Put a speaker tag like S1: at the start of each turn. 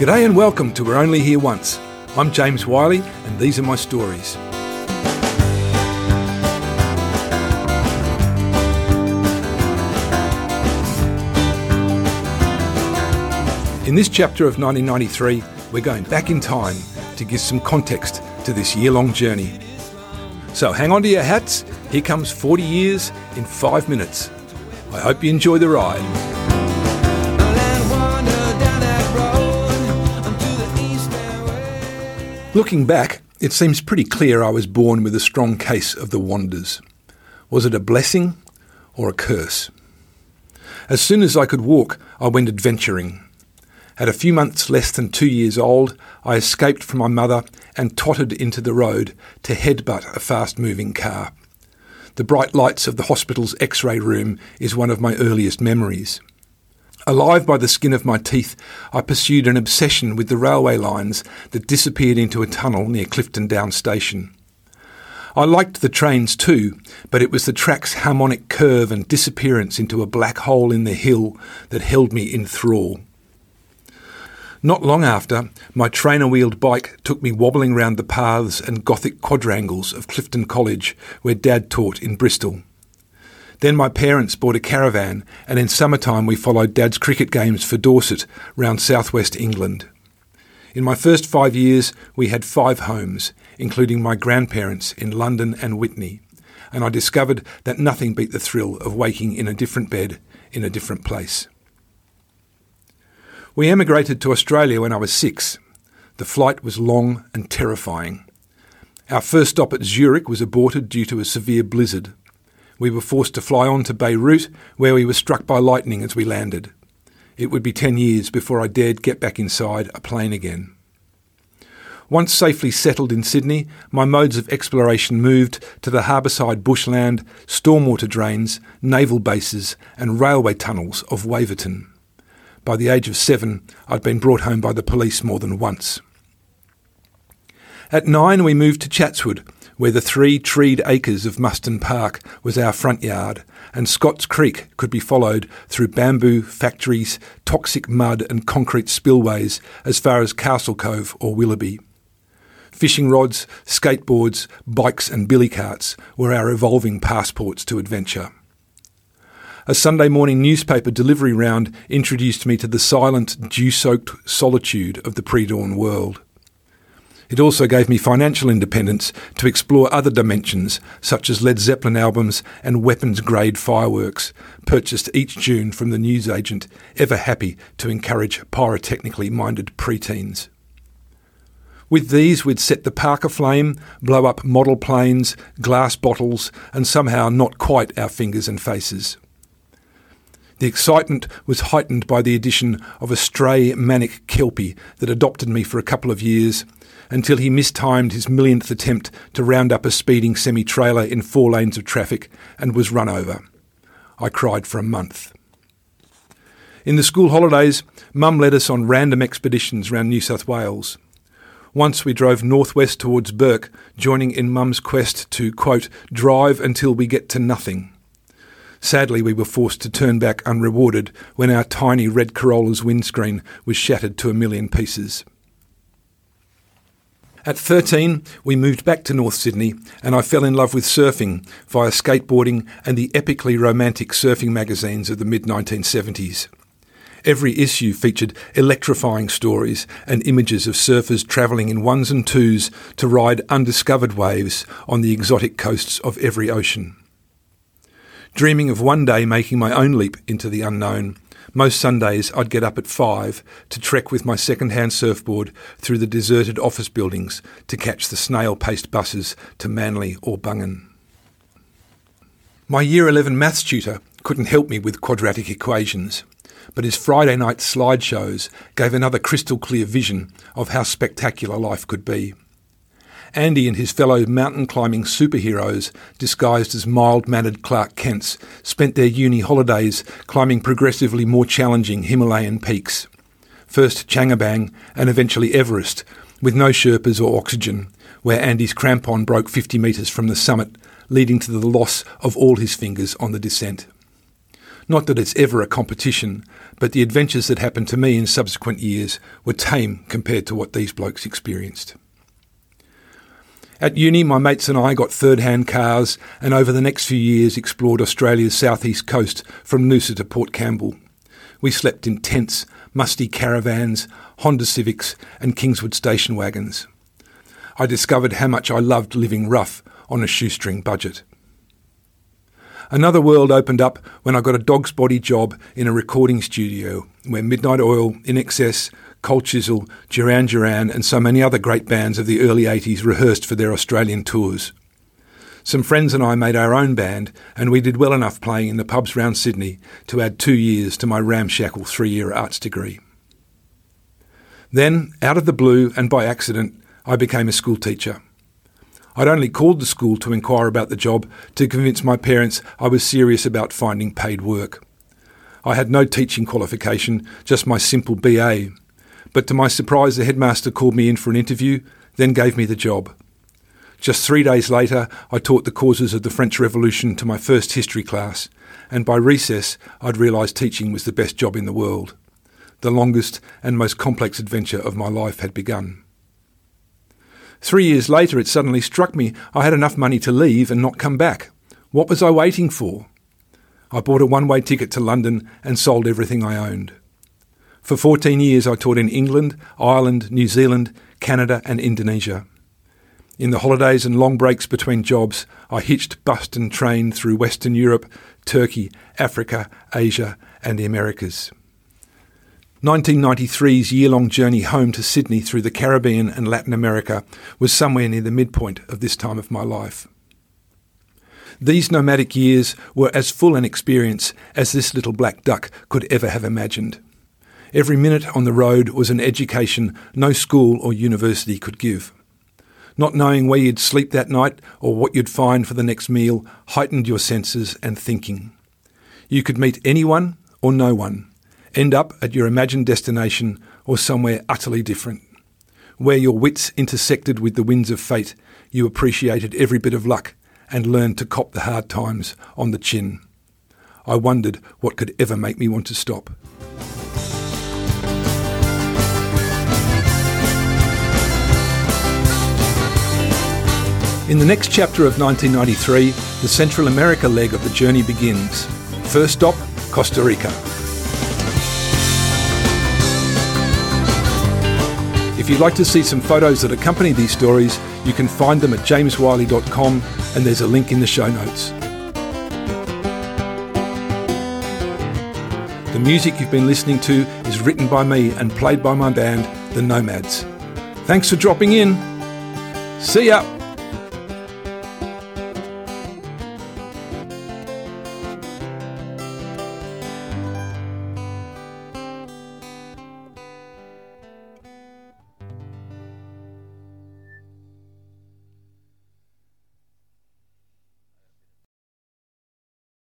S1: G'day and welcome to We're Only Here Once. I'm James Whiley and these are my stories. In this chapter of 1993, we're going back in time to give some context to this year long journey. So hang on to your hats, here comes 40 years in five minutes. I hope you enjoy the ride. Looking back, it seems pretty clear I was born with a strong case of the wanders. Was it a blessing or a curse? As soon as I could walk, I went adventuring. At a few months less than two years old, I escaped from my mother and tottered into the road to headbutt a fast moving car. The bright lights of the hospital's x ray room is one of my earliest memories. Alive by the skin of my teeth, I pursued an obsession with the railway lines that disappeared into a tunnel near Clifton Down Station. I liked the trains too, but it was the track's harmonic curve and disappearance into a black hole in the hill that held me in thrall. Not long after, my trainer wheeled bike took me wobbling round the paths and Gothic quadrangles of Clifton College, where Dad taught in Bristol. Then my parents bought a caravan, and in summertime we followed Dad's cricket games for Dorset round southwest England. In my first five years, we had five homes, including my grandparents in London and Witney, and I discovered that nothing beat the thrill of waking in a different bed in a different place. We emigrated to Australia when I was six. The flight was long and terrifying. Our first stop at Zurich was aborted due to a severe blizzard we were forced to fly on to Beirut, where we were struck by lightning as we landed. It would be ten years before I dared get back inside a plane again. Once safely settled in Sydney, my modes of exploration moved to the harbourside bushland, stormwater drains, naval bases, and railway tunnels of Waverton. By the age of seven, I'd been brought home by the police more than once. At nine, we moved to Chatswood, where the three treed acres of Muston Park was our front yard, and Scotts Creek could be followed through bamboo factories, toxic mud, and concrete spillways as far as Castle Cove or Willoughby. Fishing rods, skateboards, bikes, and billy carts were our evolving passports to adventure. A Sunday morning newspaper delivery round introduced me to the silent, dew soaked solitude of the pre dawn world. It also gave me financial independence to explore other dimensions, such as Led Zeppelin albums and weapons grade fireworks, purchased each June from the newsagent, ever happy to encourage pyrotechnically minded preteens. With these, we'd set the park aflame, blow up model planes, glass bottles, and somehow not quite our fingers and faces. The excitement was heightened by the addition of a stray manic kelpie that adopted me for a couple of years until he mistimed his millionth attempt to round up a speeding semi trailer in four lanes of traffic and was run over. I cried for a month. In the school holidays, Mum led us on random expeditions round New South Wales. Once we drove northwest towards Bourke, joining in Mum's quest to, quote, drive until we get to nothing. Sadly, we were forced to turn back unrewarded when our tiny red Corolla's windscreen was shattered to a million pieces. At 13, we moved back to North Sydney and I fell in love with surfing via skateboarding and the epically romantic surfing magazines of the mid 1970s. Every issue featured electrifying stories and images of surfers travelling in ones and twos to ride undiscovered waves on the exotic coasts of every ocean. Dreaming of one day making my own leap into the unknown, most Sundays, I'd get up at five to trek with my second-hand surfboard through the deserted office buildings to catch the snail-paced buses to Manly or Bungan. My Year 11 maths tutor couldn't help me with quadratic equations, but his Friday night slideshows gave another crystal clear vision of how spectacular life could be. Andy and his fellow mountain climbing superheroes, disguised as mild mannered Clark Kents, spent their uni holidays climbing progressively more challenging Himalayan peaks. First Changabang and eventually Everest, with no Sherpas or oxygen, where Andy's crampon broke 50 metres from the summit, leading to the loss of all his fingers on the descent. Not that it's ever a competition, but the adventures that happened to me in subsequent years were tame compared to what these blokes experienced. At uni, my mates and I got third hand cars and over the next few years explored Australia's southeast coast from Noosa to Port Campbell. We slept in tents, musty caravans, Honda Civics, and Kingswood station wagons. I discovered how much I loved living rough on a shoestring budget. Another world opened up when I got a dog's body job in a recording studio where Midnight Oil, INXS, Cold Chisel, Duran Duran, and so many other great bands of the early 80s rehearsed for their Australian tours. Some friends and I made our own band, and we did well enough playing in the pubs round Sydney to add two years to my ramshackle three year arts degree. Then, out of the blue and by accident, I became a school teacher. I'd only called the school to inquire about the job to convince my parents I was serious about finding paid work. I had no teaching qualification, just my simple BA. But to my surprise, the headmaster called me in for an interview, then gave me the job. Just three days later, I taught the causes of the French Revolution to my first history class, and by recess, I'd realised teaching was the best job in the world. The longest and most complex adventure of my life had begun. Three years later, it suddenly struck me I had enough money to leave and not come back. What was I waiting for? I bought a one way ticket to London and sold everything I owned. For 14 years, I taught in England, Ireland, New Zealand, Canada, and Indonesia. In the holidays and long breaks between jobs, I hitched, bus and train through Western Europe, Turkey, Africa, Asia, and the Americas. 1993's year long journey home to Sydney through the Caribbean and Latin America was somewhere near the midpoint of this time of my life. These nomadic years were as full an experience as this little black duck could ever have imagined. Every minute on the road was an education no school or university could give. Not knowing where you'd sleep that night or what you'd find for the next meal heightened your senses and thinking. You could meet anyone or no one end up at your imagined destination or somewhere utterly different. Where your wits intersected with the winds of fate, you appreciated every bit of luck and learned to cop the hard times on the chin. I wondered what could ever make me want to stop. In the next chapter of 1993, the Central America leg of the journey begins. First stop, Costa Rica. If you'd like to see some photos that accompany these stories, you can find them at jameswhiley.com and there's a link in the show notes. The music you've been listening to is written by me and played by my band, The Nomads. Thanks for dropping in. See ya!